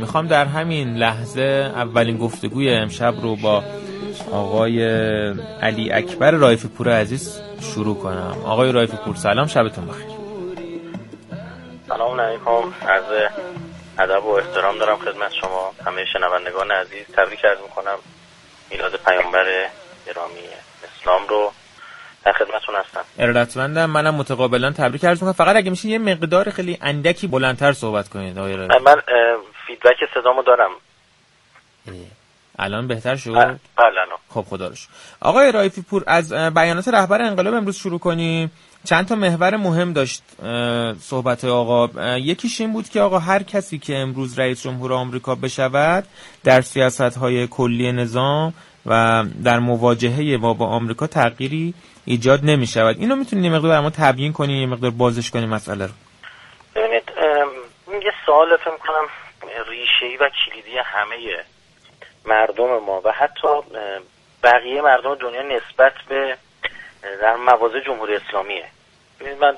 می‌خوام در همین لحظه اولین گفتگوی امشب رو با آقای علی اکبر رایفی پور عزیز شروع کنم. آقای رایفی پور سلام شبتون بخیر. سلام علیکم. عرض ادب و احترام دارم خدمت شما. همه شنوندگان عزیز تبریک عرض می‌کنم. میلاد پیامبر گرامی اسلام رو در خدمتتون هستم. ارادتمندم منم متقابلا تبریک عرض می‌کنم. فقط اگه میشه یه مقدار خیلی اندکی بلندتر صحبت کنید آقای من فیدبک صدامو دارم. الان بهتر شد؟ بله بله خب خدا رو آقای رایفی پور از بیانات رهبر انقلاب امروز شروع کنیم. چند تا محور مهم داشت صحبت آقا. یکیش این بود که آقا هر کسی که امروز رئیس جمهور آمریکا بشود در سیاست های کلی نظام و در مواجهه با با آمریکا تغییری ایجاد نمی شود اینو می‌تونید یه مقدار ما تبیین کنیم یه مقدار بازش کنیم مسئله رو. ببینید یه سوال فکر کنم ریشه‌ای و کلیدی همه مردم ما و حتی بقیه مردم دنیا نسبت به در مواضع جمهوری اسلامیه. ببینید من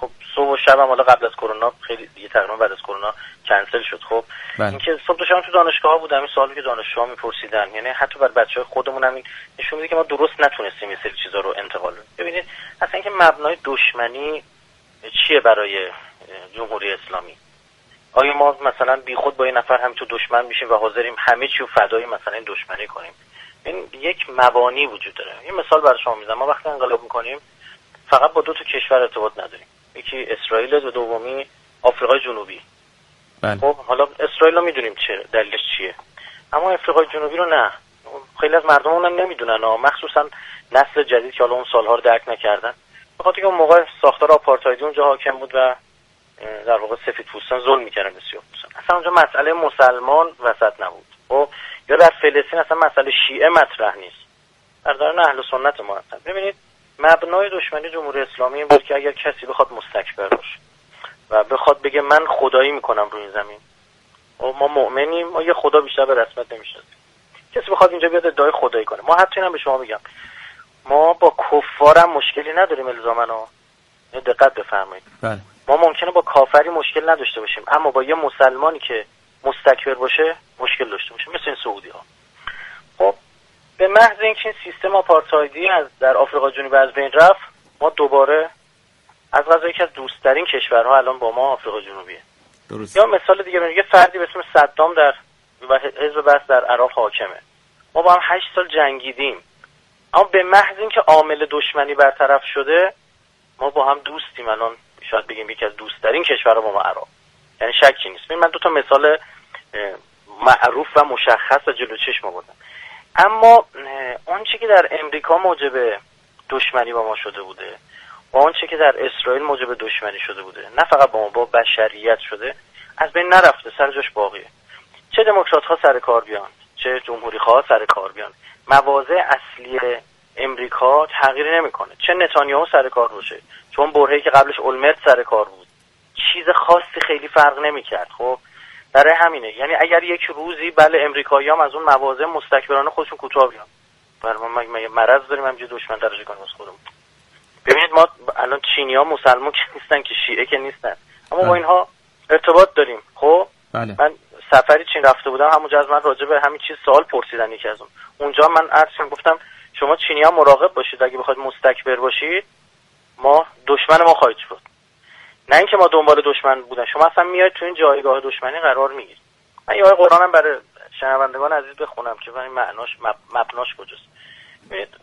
خب صبح و شبم حالا قبل از کرونا خیلی دیگه تقریبا بعد از کرونا کنسل شد. خب بله. اینکه صبح و شب تو دانشگاه ها بودم این سوالی که دانشجوها میپرسیدن یعنی حتی بر بچه های خودمون هم نشون میده که ما درست نتونستیم این سری چیزا رو انتقال بدیم. ببینید اصلا اینکه مبنای دشمنی چیه برای جمهوری اسلامی؟ آیا ما مثلا بیخود با این نفر هم تو دشمن میشیم و حاضریم همه چی رو فدای مثلا این دشمنی کنیم؟ این یک مبانی وجود داره. این مثال برای شما می‌زنم. ما وقتی انقلاب می‌کنیم فقط با دو تا کشور ارتباط نداریم. یکی اسرائیل و دومی آفریقای جنوبی. بله. خب حالا اسرائیل رو می‌دونیم چه دلیلش چیه. اما آفریقای جنوبی رو نه. خیلی از مردم هم نمی‌دونن مخصوصا نسل جدید که حالا اون سالها رو درک نکردن. بخاطر که اون موقع ساختار آپارتایدی اونجا حاکم بود و در واقع سفید پوستان ظلم می‌کردن به سیاه پوستان اصلا اونجا مسئله مسلمان وسط نبود. خب یا در فلسطین اصلا مسئله شیعه مطرح نیست. در دارن اهل سنت ما هستن ببینید مبنای دشمنی جمهوری اسلامی این بود که اگر کسی بخواد مستکبر باشه و بخواد بگه من خدایی می‌کنم روی این زمین و ما مؤمنیم ما یه خدا بیشتر به رسمت نمی‌شناسیم. کسی بخواد اینجا بیاد ادعای خدایی کنه. ما حتی اینم به شما میگم. ما با کفارم مشکلی نداریم الزامنا دقت بفرمایید. بله. ما ممکنه با کافری مشکل نداشته باشیم اما با یه مسلمانی که مستکبر باشه مشکل داشته باشیم مثل این سعودی ها خب به محض اینکه این سیستم آپارتایدی از در آفریقا جنوبی از بین رفت ما دوباره از غذا یکی از دوستترین کشورها الان با ما آفریقا جنوبیه. درست یا مثال دیگه یه فردی به اسم صدام در حزب بس در عراق حاکمه. ما با هم هشت سال جنگیدیم. اما به محض اینکه عامل دشمنی برطرف شده ما با هم دوستیم الان. شاید بگیم یکی از دوستترین کشورها با ما عراق. یعنی شکی نیست. من دو تا مثال معروف و مشخص و جلو چشم آوردم. اما آنچه که در امریکا موجب دشمنی با ما شده بوده و آنچه که در اسرائیل موجب دشمنی شده بوده نه فقط با ما با بشریت شده از بین نرفته سر جاش باقیه. چه دموکرات ها سر کار بیان چه جمهوری خواه سر کار بیان. مواضع اصلی امریکا تغییری نمی‌کنه. چه نتانیاهو سر کار باشه. چون برهه‌ای که قبلش اولمرت سر کار بود. چیز خاصی خیلی فرق نمی‌کرد خب؟ برای همینه. یعنی اگر یک روزی بله امریکایی هم از اون مواضع مستکبرانه خودشون کوتاه بیان. برای ما مرض داریم همینجوری دشمن درجه کنیم از خودمون. ببینید ما الان چینی ها مسلمان که نیستن که شیعه که نیستن. اما با اینها ارتباط داریم خب؟ بله. من سفری چین رفته بودم همونجا از من راجع به همین چیز سوال پرسیدن یکی از اون. اونجا من عرض گفتم شما چینی ها مراقب باشید اگه بخواید مستکبر باشید ما دشمن ما خواهید شد. نه اینکه ما دنبال دشمن بودن. شما اصلا میاید تو این جایگاه دشمنی قرار می‌گیرید. من یه قرآنم برای شنوندگان عزیز بخونم که این معناش مبناش کجاست.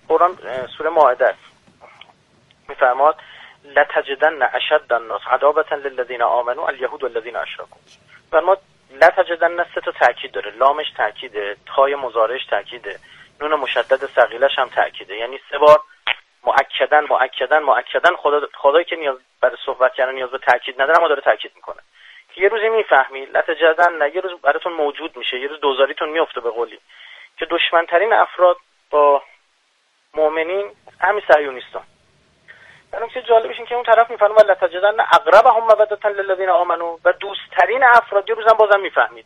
قرآن سوره مائده است. میفرماد لتجدن اشد الناس عداوه للذین آمنوا اليهود والذین اشركوا فرماد لتجدن سه تا تاکید داره. لامش تاکیده تای مضارعش تاکیده نون مشدد ثقیلش هم تاکیده یعنی سه بار مؤکدن مؤکدن مؤکدن خدا خدایی که نیاز برای صحبت کردن نیاز به تاکید نداره اما داره تاکید می‌کنه. که یه روزی می‌فهمی لتجدن نه یه روز براتون موجود میشه یه روز دوزاریتون میفته به قولی. که دشمنترین افراد با مؤمنین همین صهیونیستان در نکته جالبش این که اون طرف می‌فهمه و لتجدن اقربهم مودتا للذین آمنو و دوستترین افراد یه روزم بازم می‌فهمید.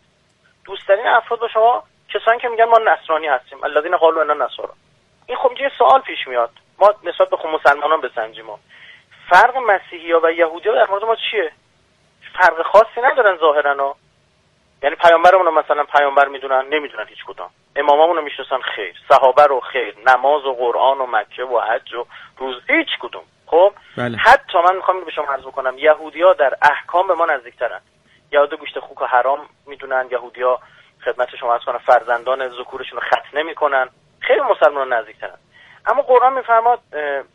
دوستترین افراد با شما کسانی که میگن ما نصرانی هستیم. الذین قالوا انا نصارا. این خب یه سوال پیش میاد. ما نسبت به خود مسلمانان بسنجیم ما. فرق مسیحی ها و یهودی ها در مورد ما چیه؟ فرق خاصی ندارن ظاهرا ها. یعنی پیامبرمون رو مثلا پیامبر می‌دونن نمی‌دونن هیچ کدام. امامامون رو می‌شناسن خیر. صحابه رو خیر. نماز و قرآن و مکه و حج و روز هیچ کدوم. خب؟ بله. حتی من می‌خوام به شما عرض بکنم. یهودیا در احکام به ما نزدیکترن. یهود گوشت خوک و حرام می‌دونن. یهودیا خدمت شما عرض کنم فرزندان ذکورشون رو ختنه می‌کنن. خیلی مسلمان نزدیکترن. اما قرآن میفرماد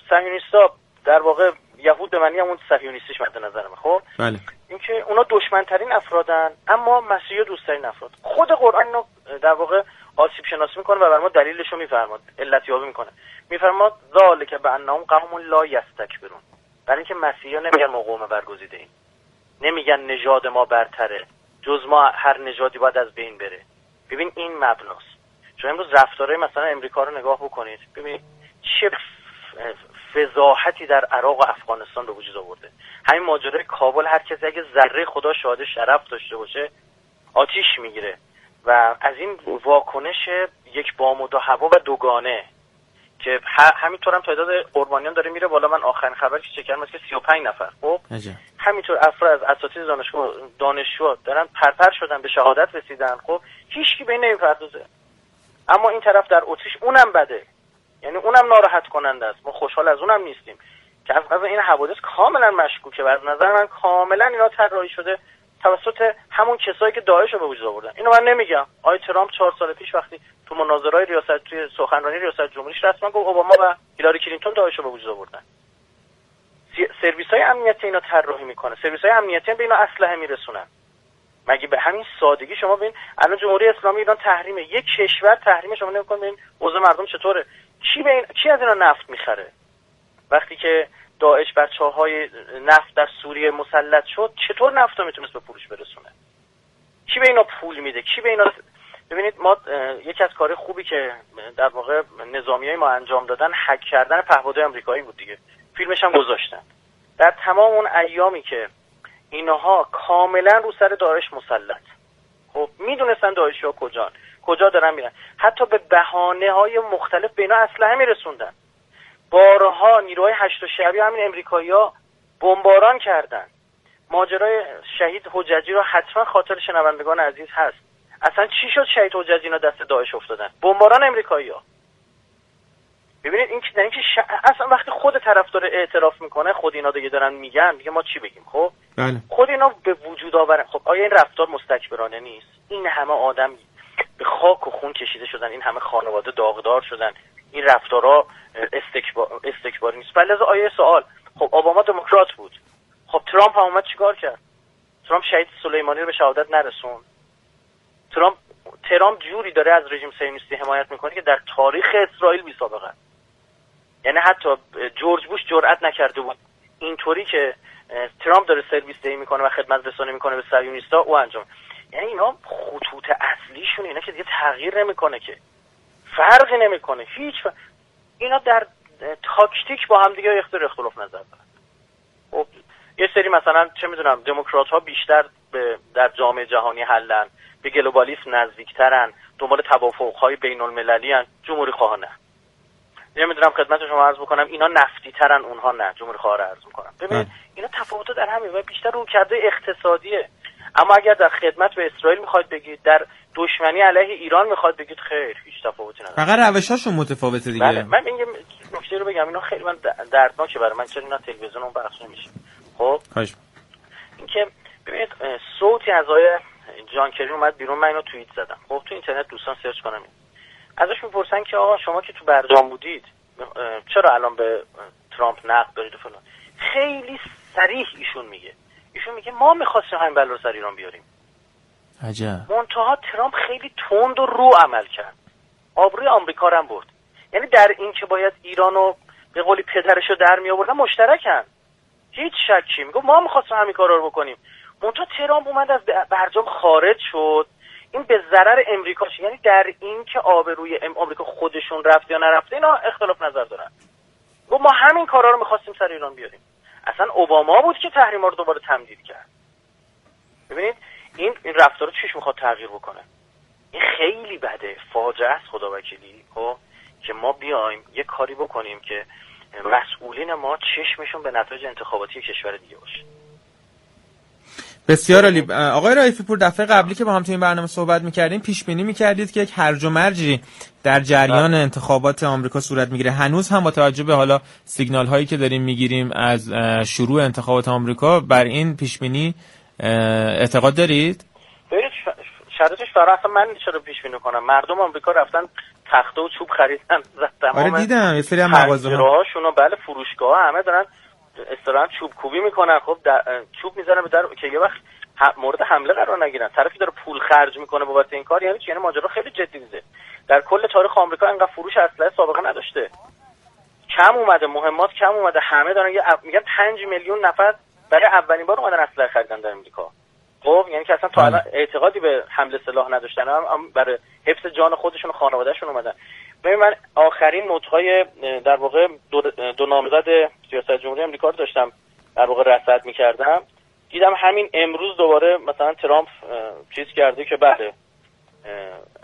صهیونیستا در واقع یهود به معنی اون صهیونیستیش مد نظرمه خب؟ بله. اینکه اونا دشمنترین افرادن اما مسیحی دوستترین افراد. خود قرآن اینو در واقع آسیب شناسی می‌کنه و بر ما دلیلش رو میفرماد علت یابی می‌کنه. میفرماد ذالک به انهم قوم لا یستکبرون. برای اینکه مسیحا نمیگن ما قوم برگزیده ایم. نمیگن نژاد ما برتره. جز ما هر نژادی باید از بین بره. ببین این مبناست. شما امروز رفتارهای مثلا امریکا رو نگاه بکنید. ببین چه فضاحتی در عراق و افغانستان به وجود آورده. همین ماجرای کابل هر کسی اگه ذره خدا شاهد شرف داشته باشه آتیش می‌گیره. و از این واکنش یک بامود و هوا و دوگانه که همینطور هم تعداد قربانیان داره میره بالا. من آخرین خبر که چک که 35 نفر. خب؟ همینطور افراد از اساتید دانشگاه دانشجو دارن پرپر شدن به شهادت رسیدن. خب؟ هیچکی به این نمی‌پردازه. اما این طرف در اتریش اونم بده. یعنی اونم ناراحت کننده است. ما خوشحال از اونم نیستیم. که از این حوادث کاملا مشکوکه و از نظر من کاملا اینا طراحی شده توسط همون کسایی که داعش رو به وجود آوردن. اینو من نمیگم. آقای ترامپ چهار سال پیش وقتی تو مناظرهای ریاست توی سخنرانی ریاست جمهوریش رسما گفت اوباما و هیلاری کلینتون داعش رو به وجود آوردن. سرویس های امنیتی اینا طراحی می‌کنه. سرویس های امنیتی به اینا اسلحه میرسونن. مگه به همین سادگی شما ببین الان جمهوری اسلامی ایران تحریمه یک کشور تحریم شما نمی‌کنه ببین اوضاع مردم چطوره؟ کی به این... کی از اینا نفت می‌خره؟ وقتی که داعش بر های نفت در سوریه مسلط شد چطور نفت رو می‌تونست به فروش برسونه؟ کی به اینا پول میده؟ کی به اینا ببینید ما یکی از کار خوبی که در واقع نظامی های ما انجام دادن حک کردن پهپادهای امریکایی بود دیگه. فیلمش هم گذاشتن. در تمام اون ایامی که اینها کاملا رو سر داعش مسلط. خب می‌دونستن داعشی ها کجان. کجا دارن میرن. حتی به بهانه های مختلف به اینا اسلحه میرسوندن. بارها نیروهای هشت و شبی همین امریکایی ها بمباران کردن. ماجرای شهید حججی رو حتما خاطر شنوندگان عزیز هست. اصلا چی شد شهید حججی اینا دست داعش افتادن؟ بمباران امریکایی ها ببینید این که ش... اصلا وقتی خود طرفدار اعتراف می‌کنه خود اینا دیگه دارن میگن دیگه ما چی بگیم خب؟ بله. خود اینا به وجود آورن. خب آیا این رفتار مستکبرانه نیست؟ این همه آدم به خاک و خون کشیده شدن این همه خانواده داغدار شدن. این رفتارها استکبار استکباری نیست بله آیه سوال خب اوباما دموکرات بود. خب ترامپ هم اومد چیکار کرد؟ ترامپ شهید سلیمانی رو به شهادت نرسون ترامپ ترامپ جوری داره از رژیم صهیونیستی حمایت می‌کنه که در تاریخ اسرائیل بی سابقه یعنی حتی جورج بوش جرئت نکرده بود. اینطوری که ترامپ داره سرویس دهی می‌کنه و خدمت رسانی می‌کنه به صهیونیستا او انجام. یعنی اینا خطوط اصلیشون اینا که دیگه تغییر نمی‌کنه که. فرقی نمی‌کنه. هیچ اینا در تاکتیک با هم دیگه اختلاف نظر دارن. خب یه سری مثلا چه می‌دونم دموکرات ها بیشتر به در جامعه جهانی حلن به گلوبالیسم نزدیکترن دنبال توافق های بین المللی هن. جمهوری خواه نه. نمی‌دونم خدمت شما عرض بکنم اینا نفتی ترن اونها نه. جمهوری خواه عرض می‌کنم. ببین بله. اینا تفاوت در همین و بیشتر رو کرده اقتصادیه. اما اگر در خدمت به اسرائیل می‌خواد بگید در دشمنی علیه ایران می‌خواد بگید خیر هیچ تفاوتی نداره. فقط روشاشون متفاوته دیگه. بله. من این نکته رو بگم اینا خیلی من دردناکه برای من چرا اینا تلویزیون اون بخش نمیشه خب؟ اینکه ببینید صوتی از آیه جان کری اومد بیرون من اینو توییت زدم. خب تو اینترنت دوستان سرچ کنم. ازش می‌پرسن که آقا شما که تو برجام بودید چرا الان به ترامپ نقد دارید و فلان؟ خیلی صریح ایشون میگه. ایشون میگه ما می‌خواستیم همین بلا سر ایران بیاریم. عجب. منتها ترامپ خیلی تند و رو عمل کرد. آبروی آمریکا هم برد. یعنی در این که باید ایرانو به قولی پدرشو در می آوردن مشترکن. هیچ شکی. میگه ما می‌خواستیم همین کارا رو بکنیم. منتها ترامپ اومد از برجام خارج شد. این به ضرر امریکاش. یعنی در این که آبروی آمریکا خودشون رفت یا نرفته اینا اختلاف نظر دارن. گفت ما همین کارا رو می‌خواستیم سر ایران بیاریم. اصلا اوباما بود که تحریم رو دوباره تمدید کرد. ببینید این این رفتار رو چیش می‌خواد تغییر بکنه؟ این خیلی بده. فاجعه است خدا وکیلی خب؟ که ما بیایم یه کاری بکنیم که مسئولین ما چشمشون به نتایج انتخاباتی کشور دیگه باشه. بسیار عالی. آقای رایفی پور دفعه قبلی که با هم تو این برنامه صحبت می‌کردیم پیش بینی می‌کردید که یک هرج و مرجی در جریان بله. انتخابات آمریکا صورت می‌گیره. هنوز هم با توجه به حالا سیگنال هایی که داریم می‌گیریم از شروع انتخابات آمریکا بر این پیش بینی اعتقاد دارید؟ شرطش برای اصلا من چرا پیش بینی کنم؟ مردم آمریکا رفتن تخته و چوب خریدن آره دیدم یه سری هم مغازه بله فروشگاه همه دارن استراحت چوب کوبی می‌کنن خب چوب می‌زنن به در که یه وقت مورد حمله قرار نگیرن. طرفی داره پول خرج می‌کنه بابت این کار یعنی چی؟ یعنی ماجرا خیلی جدی میزه در کل تاریخ آمریکا انقدر فروش اسلحه سابقه نداشته. کم اومده مهمات کم اومده همه دارن یه میگن 5 میلیون نفر برای اولین بار اومدن اسلحه خریدن در امریکا خب یعنی که اصلا تا الان بله. اعتقادی به حمله سلاح نداشتن هم برای حفظ جان خودشون و خانوادهشون اومدن. ببین من آخرین نطقای در واقع دو, دو نامزد سیاست جمهوری امریکا رو داشتم در واقع رصد می‌کردم. دیدم همین امروز دوباره مثلا ترامپ چیز کرده که بله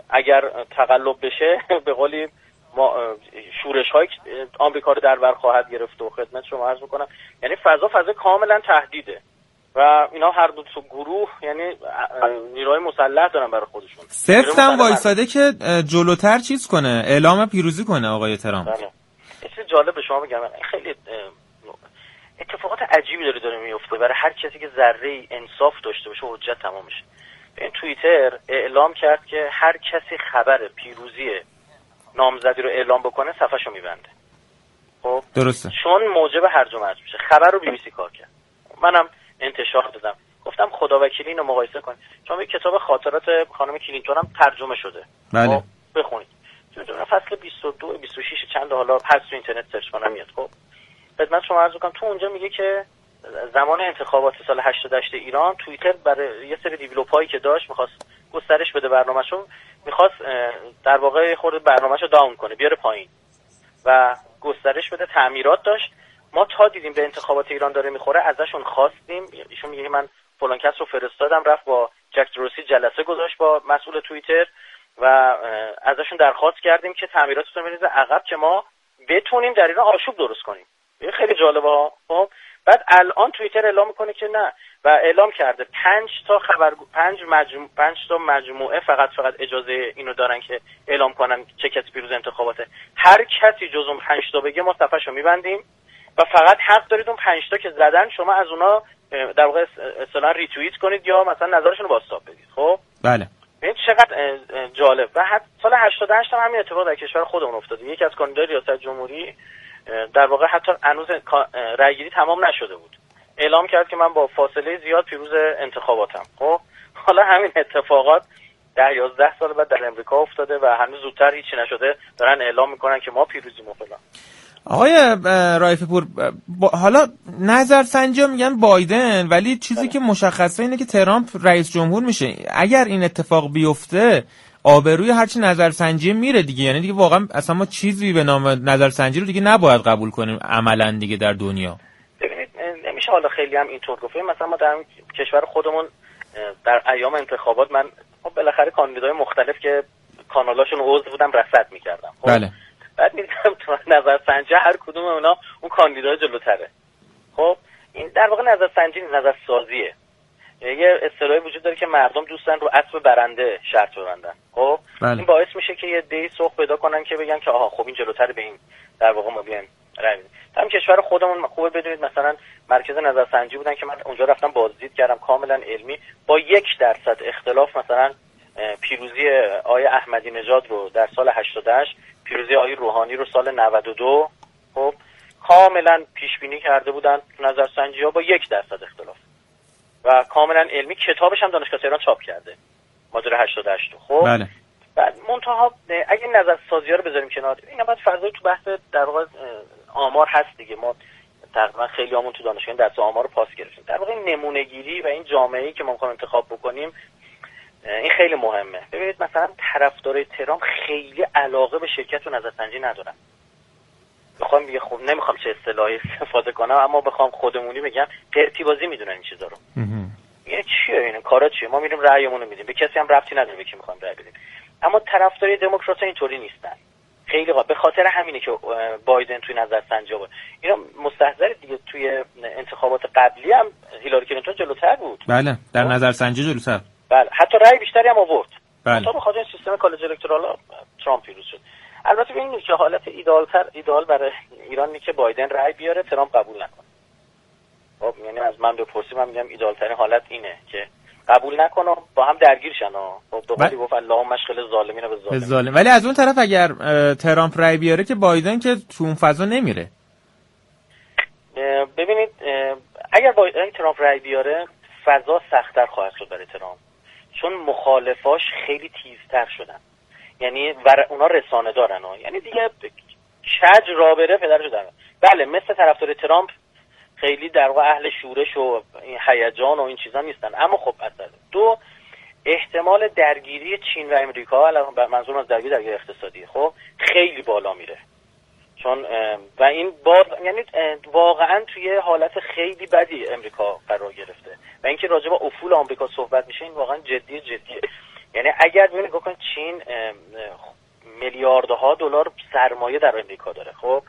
اگر تقلب بشه به قولی ما شورش های آمریکا رو در بر خواهد گرفت و خدمت شما عرض می‌کنم. یعنی فضا فضا کاملا تهدیده. و اینا هر دو تو گروه یعنی نیروهای مسلح دارن برای خودشون. سفت هم وایساده که جلوتر چیز کنه اعلام پیروزی کنه آقای ترامپ بله. چیز جالب به شما بگم خیلی اتفاقات عجیبی داره داره میفته برای هر کسی که ذره انصاف داشته باشه حجت تمامشه این توییتر اعلام کرد که هر کسی خبر پیروزی نامزدی رو اعلام بکنه صفحه میبنده. خب؟ درسته. چون موجب هرج و مرج میشه. خبر رو بی بی سی کار کرد. منم انتشار دادم. گفتم خدا وکیلی اینو مقایسه کنید چون یک کتاب خاطرات خانم کلینتون هم ترجمه شده. بله. خب، بخونید. فصل 22 26 چند حالا هست تو اینترنت search کنن میاد. خب خدمت شما عرض کنم تو اونجا میگه که زمان انتخابات سال 88 ایران توییتر برای یه سری دیولپایی که داشت می‌خواست گسترش بده برنامهشو می‌خواست در واقع خورده برنامهشو داون کنه بیاره پایین. و گسترش بده تعمیرات داشت. ما تا دیدیم به انتخابات ایران داره می‌خوره ازشون خواستیم. ایشون میگه من فلان کس رو فرستادم رفت با جک دروسی جلسه گذاشت با مسئول توییتر و ازشون درخواست کردیم که تعمیراتتون بریزه عقب که ما بتونیم در ایران آشوب درست کنیم. خیلی جالبه ها. خب بعد الان توییتر اعلام می‌کنه که نه و اعلام کرده. پنج تا خبر پنج مجموع پنج تا مجموعه فقط فقط اجازه اینو دارن که اعلام کنن چه کسی پیروز انتخاباته. هر کسی جز اون پنج تا بگه ما صفحهشو میبندیم. و فقط حق دارید اون پنج تا که زدن شما از اونا در واقع اصطلاحا ریتوییت کنید یا مثلا نظرشون رو بازتاب بدید خب؟ بله. این چقدر جالب. و حتی سال 88 هم همین اتفاق در کشور خودمون افتاده یکی از کاندیدای ریاست جمهوری در واقع حتی هنوز رأیگیری تمام نشده بود. اعلام کرد که من با فاصله زیاد پیروز انتخاباتم خب؟ حالا همین اتفاقات ده یازده سال بعد در امریکا افتاده و هنوز زودتر هیچی نشده. دارن اعلام می‌کنن که ما پیروزیم و فلان. آقای رایف پور حالا نظر سنجی میگن بایدن ولی چیزی بله. که مشخصه اینه که ترامپ رئیس جمهور میشه. اگر این اتفاق بیفته آبروی هرچی نظرسنجی میره دیگه. یعنی دیگه واقعا اصلا ما چیزی به نام نظرسنجی رو دیگه نباید قبول کنیم عملا دیگه در دنیا. ببینید نمیشه حالا خیلی هم اینطور گفت. مثلا ما در کشور خودمون در ایام انتخابات من خب بالاخره کاندیدای مختلف که کانالاشون عضو بودم رصد می‌کردم. خب بله. بعد می‌دیدم تو نظرسنجی هر کدوم اونا اون کاندیدای جلوتره. خب این در واقع نظرسنجی نظر سازیه یه اصطلاحی وجود داره که مردم دوستن رو اسب برنده شرط ببندن. خب بله. این باعث میشه که یه دی سوق پیدا کنن که بگن که آها خب این جلوتر به این. در واقع ما بیایم رای بدیم. کشور خودمون خوبه. بدونید مثلا مرکز نظرسنجی بودن که من اونجا رفتم بازدید کردم کاملا علمی. با یک درصد اختلاف مثلا پیروزی آقای احمدی نژاد رو در سال 88 پیروزی آقای روحانی رو سال 92 خب کاملا پیش بینی کرده بودن نظرسنجی ها با یک درصد اختلاف. و کاملا علمی کتابش هم دانشگاه تهران چاپ کرده ماجرا 88 خب بله. بعد منتها اگه نظر سازی ها رو بذاریم کنار اینا بعد فضای تو بحث در واقع آمار هست دیگه. ما تقریبا خیلی همون تو دانشگاه دست آمار رو پاس گرفتیم. در واقع نمونه گیری و این جامعه ای که ما می‌خوایم انتخاب بکنیم این خیلی مهمه. ببینید مثلا طرفدارای ترامپ خیلی علاقه به شرکت و نظرسنجی ندارن. بخوام یه خوب نمی‌خوام چه اصطلاحی استفاده کنم اما بخوام خودمونی بگم قرتی بازی می‌دونن این چیزا رو. یعنی چیه این کارا چیه؟ ما میریم رأیمون رو میدیم. به کسی هم ربطی نداره به کی می‌خوایم رأی بدیم. اما طرفدار دموکرات اینطوری نیستن. خیلی قا... به خاطر همینه که بایدن توی نظر سنجی بود. اینا مستحضر دیگه توی انتخابات قبلی هم هیلاری کلینتون جلوتر بود. بله در خب؟ نظر سنجی جلوتر. بله. حتی رأی بیشتری هم آورد. بله. به خاطر سیستم کالج الکترال ترامپ پیروز شد. البته ببینید که حالت ایدالتر ایدال برای ایران که بایدن رأی بیاره ترامپ قبول نکنه. خب یعنی از من بپرسی من میگم ایدالترین حالت اینه که قبول نکنه با هم درگیر شن خب دو بله. گفت الله مشغل ظالمین به ظالم ولی از اون طرف اگر ترامپ رای بیاره که بایدن که تو اون فضا نمیره. ببینید اگر بایدن ترامپ رای بیاره فضا سختتر خواهد شد برای ترامپ. چون مخالفاش خیلی تیزتر شدن. یعنی ور اونا رسانه دارن ها. یعنی دیگه کج را بره پدرشو در بله مثل طرفدار ترامپ خیلی در واقع اهل شورش و هیجان و این چیزا نیستن. اما خب اصلا دو احتمال درگیری چین و امریکا منظور از درگیری درگیری اقتصادی خب خیلی بالا میره. چون و این با یعنی واقعا توی حالت خیلی بدی امریکا قرار گرفته. و اینکه راجع به افول آمریکا صحبت میشه این واقعا جدی جدیه. یعنی اگر ببینید بکن چین میلیاردها دلار سرمایه در امریکا داره. خب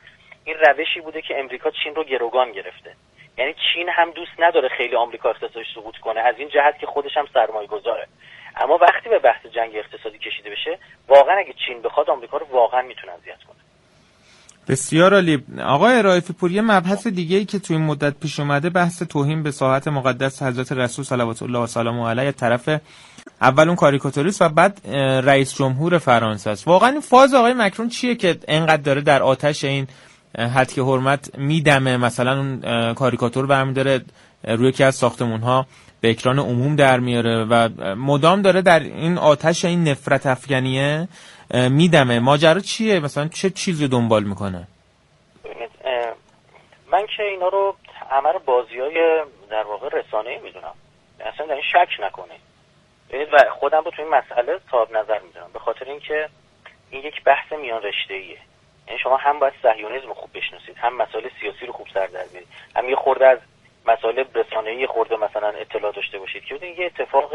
این روشی بوده که امریکا چین رو گروگان گرفته. یعنی چین هم دوست نداره خیلی آمریکا اقتصادش سقوط کنه از این جهت که خودش هم سرمایه گذاره اما وقتی به بحث جنگ اقتصادی کشیده بشه واقعا اگه چین بخواد آمریکا رو واقعا می‌تونه اذیت کنه بسیار عالی. آقای رایفی پور یه مبحث دیگه ای که توی مدت پیش اومده بحث توهین به ساحت مقدس حضرت رسول صلوات الله و سلامه علیه طرف اول اون کاریکاتوریست و بعد رئیس جمهور فرانسه است. واقعا این فاز آقای مکرون چیه که انقدر داره در آتش این حد که حرمت میدمه؟ مثلا اون کاریکاتور برمیداره روی یکی از ساختمون ها به اکران عموم در میاره و مدام داره در این آتش این نفرت افغانیه. میدمه. ماجرا چیه؟ مثلا چه چیزی دنبال می‌کنه؟ من که اینا رو عمر بازی های در واقع رسانه می‌دونم. اصلا در این شک نکنه و خودم رو تو این مسئله صاحب نظر می‌دونم به خاطر اینکه این یک بحث میان رشته ایه یعنی شما هم باید صهیونیسم خوب بشناسید هم مسائل سیاسی رو خوب سر در بیارید هم یه خورده از مسائل رسانه‌ای خورده مثلا اطلاع داشته باشید. که یه اتفاق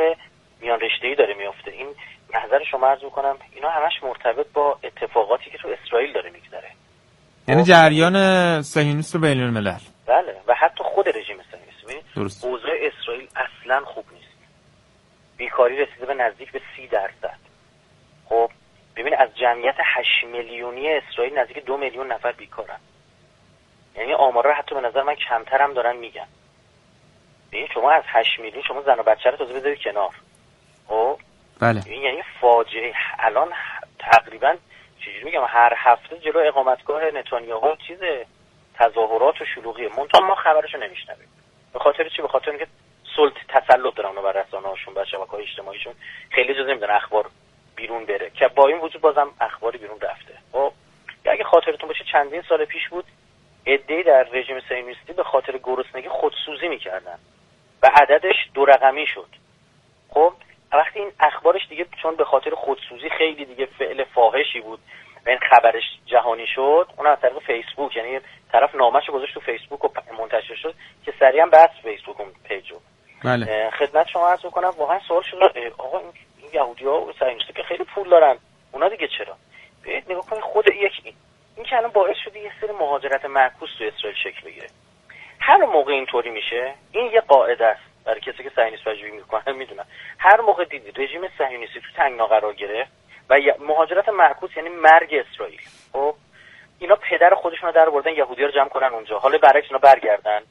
میان رشته داره میافته. این نظر شما عرض می‌کنم اینا همش مرتبط با اتفاقاتی که تو اسرائیل داره میگذره. یعنی جریان صهیونیست بین الملل. بله و حتی خود رژیم صهیونیست. درست. اوضاع اسرائیل اصلا خوب نیست. بیکاری رسیده به نزدیک به سی درصد. خب ببین از جمعیت 8 میلیونی اسرائیل نزدیک دو میلیون نفر بیکارن. یعنی آمارا حتی به نظر من کمتر هم دارن میگن. ببین شما از 8 میلیون شما زن و بچه رو تازه بذارید کنار. خب بله. این یعنی فاجعه. الان تقریبا چجوری میگم هر هفته جلو اقامتگاه نتانیاهو چیز تظاهرات و شلوغیه منتها ما خبرشو نمیشنویم. به خاطر چی؟ به خاطر اینکه سلط تسلط دارن بر رسانه هاشون بر شبکه های اجتماعیشون. خیلی اجازه نمیدن اخبار بیرون بره. که با این وجود بازم اخباری بیرون رفته. خب اگه خاطرتون باشه چندین سال پیش بود عده‌ای در رژیم صهیونیستی به خاطر گرسنگی خودسوزی می‌کردن. و عددش دو رقمی شد. خب وقتی این اخبارش دیگه چون به خاطر خودسوزی خیلی دیگه فعل فاحشی بود و این خبرش جهانی شد اون از طریق فیسبوک یعنی طرف نامش رو گذاشت تو فیسبوک و منتشر شد که سریعا بس فیسبوک اون پیجو بله. خدمت شما عرض کنم واقعا سوال شد آقا این یهودی ها و که خیلی پول دارن اونا دیگه چرا؟ بیاید نگاه کنید خود یک این این که الان باعث شده یه سری مهاجرت معکوس تو اسرائیل شکل بگیره. هر موقع اینطوری میشه این یه قاعده است. برای کسی که صهیونیست پژوهی می‌کنه می‌دونن هر موقع دیدید رژیم صهیونیستی تو تنگنا قرار گرفت و مهاجرت معکوس یعنی مرگ اسرائیل. خب؟ اینا پدر خودشون رو در بردن یهودی رو جمع کنن اونجا. حالا برعکس اینا برگردن.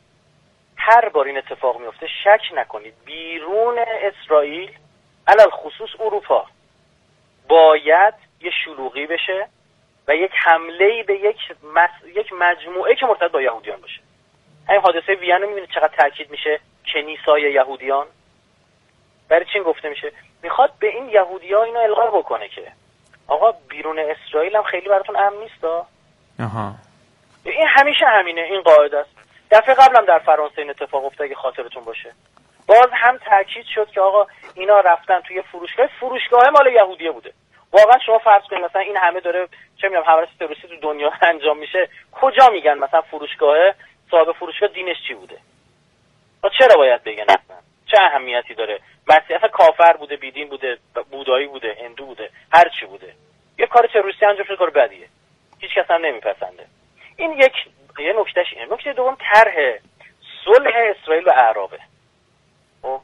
هر بار این اتفاق میفته شک نکنید بیرون اسرائیل علل خصوص اروپا باید یه شلوغی بشه و یک حمله به یک, یک مجموعه که مرتبط با یهودیان باشه. همین حادثه وین می‌بینید چقدر تاکید میشه. کنیسای یهودیان؟ برای چین گفته میشه؟ می‌خواد به این یهودی ها اینو القا بکنه که. آقا بیرون اسرائیل هم خیلی براتون امن نیست آها. این همیشه همینه این قاعده است. دفعه قبلم در فرانسه این اتفاق افتاد اگه خاطرتون باشه. باز هم تاکید شد که آقا اینا رفتن توی فروشگاه. فروشگاه مال یهودیه بوده. واقعا شما فرض کنید مثلا این همه داره چه می‌دونم حوادث تروریستی تو دنیا انجام میشه. کجا میگن مثلا فروشگاه؟ صاحب فروشگاه دینش چی بوده؟ چرا باید بگن اصلا چه اهمیتی داره؟ مسیح اصلا کافر بوده بیدین بوده بودایی بوده هندو بوده هر چی بوده. یه کار تروریستی انجام شده کار بدیه. هیچ کس هم نمیپسنده. این یک یه نکتهش اینه. نکته دوم طرح صلح اسرائیل و اعرابه. خب؟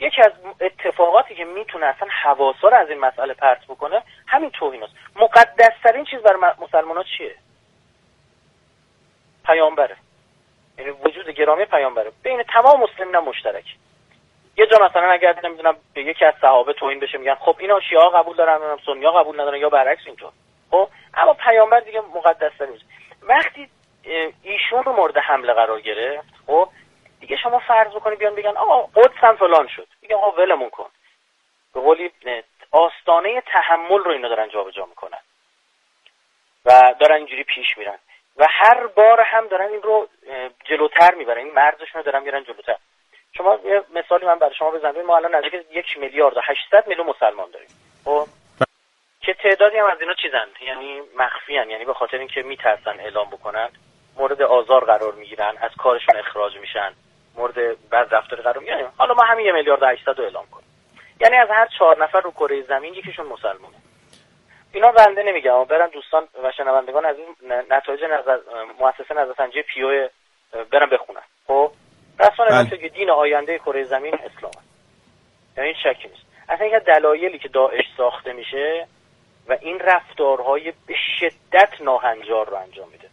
یکی از اتفاقاتی که می‌تونه اصلا حواسا رو از این مسئله پرت بکنه همین توهین است. مقدسترین چیز برای مسلمان ها چیه؟ پیامبره. یعنی وجود گرامی پیامبره بین تمام مسلمین مشترک. یه جا مثلا اگر نمی‌دونم به یکی از صحابه توهین بشه میگن خب اینا شیعه قبول دارن سنی قبول ندارن یا برعکس اینطور. خب؟ اما پیامبر دیگه مقدس نیست. وقتی ایشون رو مورد حمله قرار گرفت خب؟ دیگه شما فرض بکنید بیان بگن آقا قدس هم فلان شد. دیگه آقا ولمون کن. به قولی آستانه تحمل رو اینا دارن جابجا می‌کنن. و دارن اینجوری پیش میرن. و هر بار هم دارن این رو جلوتر می‌برن. این مرزشون رو دارن میرن جلوتر. شما یه مثالی من برای شما بزنم. ما الان نزدیک یک میلیارد و 800 میلیون مسلمان داریم. خب؟ که تعدادی هم از اینا چیزن. یعنی مخفی هن. یعنی به خاطر اینکه میترسن اعلام بکنن مورد آزار قرار می‌گیرن از کارشون اخراج میشن مورد بعد رفتاری قرار می‌گیرن. حالا ما همین یه میلیارد و 800 رو اعلام کنیم. یعنی از هر چهار نفر رو کره زمین یکیشون مسلمونه اینا بنده نمیگم برن دوستان و شنوندگان از این نتایج نظر مؤسسه نظرسنجی پیو برن بخونن. خب؟ رسما بله. که دین آینده کره زمین اسلام یعنی شکی نیست. اصلا اینکه دلایلی که داعش ساخته میشه و این رفتارهای به شدت ناهنجار رو انجام میده.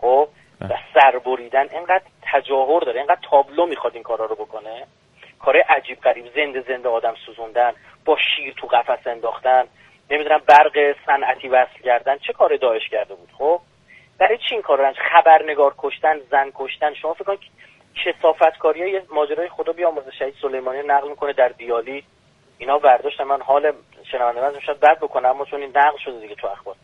خب؟ و بله. سربریدن اینقدر تجاهر داره اینقدر تابلو می‌خواد این کارا رو بکنه. کار عجیب غریب زنده زنده آدم سوزوندن با شیر تو قفس انداختن. نمی‌دونم برق صنعتی وصل کردن چه کار داعش کرده بود خب؟ برای چی این کار خبرنگار کشتن زن کشتن؟ شما فکر کنید کسافتکاری های ماجرای خدا بیامرزه. شهید سلیمانی نقل می‌کنه در دیالی. اینا برداشتن. من حال شنونده من شاید بد بکنم اما چون این نقل شده دیگه تو اخبار.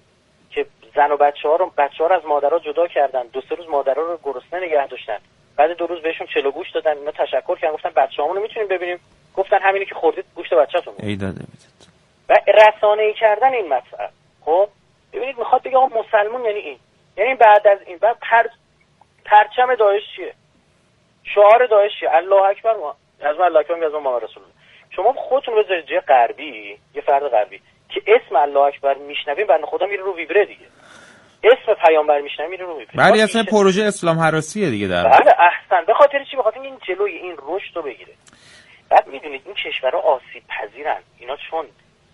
که زن و بچه ها رو بچه ها رو از مادرها جدا کردن. دو سه روز مادرها رو گرسنه نگه داشتن. بعد دو روز بهشون چلو گوش دادن. اینا تشکر کردن. گفتن بچه رو می‌تونیم ببینیم. گفتن همینی که خوردید گوشت بچه‌تون ای داده و رسانه ای کردن این مسئله. خب؟ ببینید می‌خواد بگه آقا مسلمون یعنی این. یعنی بعد از این بعد پر... پرچم داعش چیه؟ شعار داعش چیه؟ الله اکبر ما از الله اکبر از ما رسول شما خودتون بذارید جای غربی یه فرد غربی که اسم الله اکبر میشنویم بنده خدا میره رو ویبره دیگه. اسم پیامبر میشنویم میره رو ویبره. ولی اصلا پروژه اسلام حراسیه دیگه در بله احسن. به خاطر چی؟ بخاطر این جلوی این رشد رو بگیره. بعد می‌دونید این کشورها آسیب پذیرن. اینا چون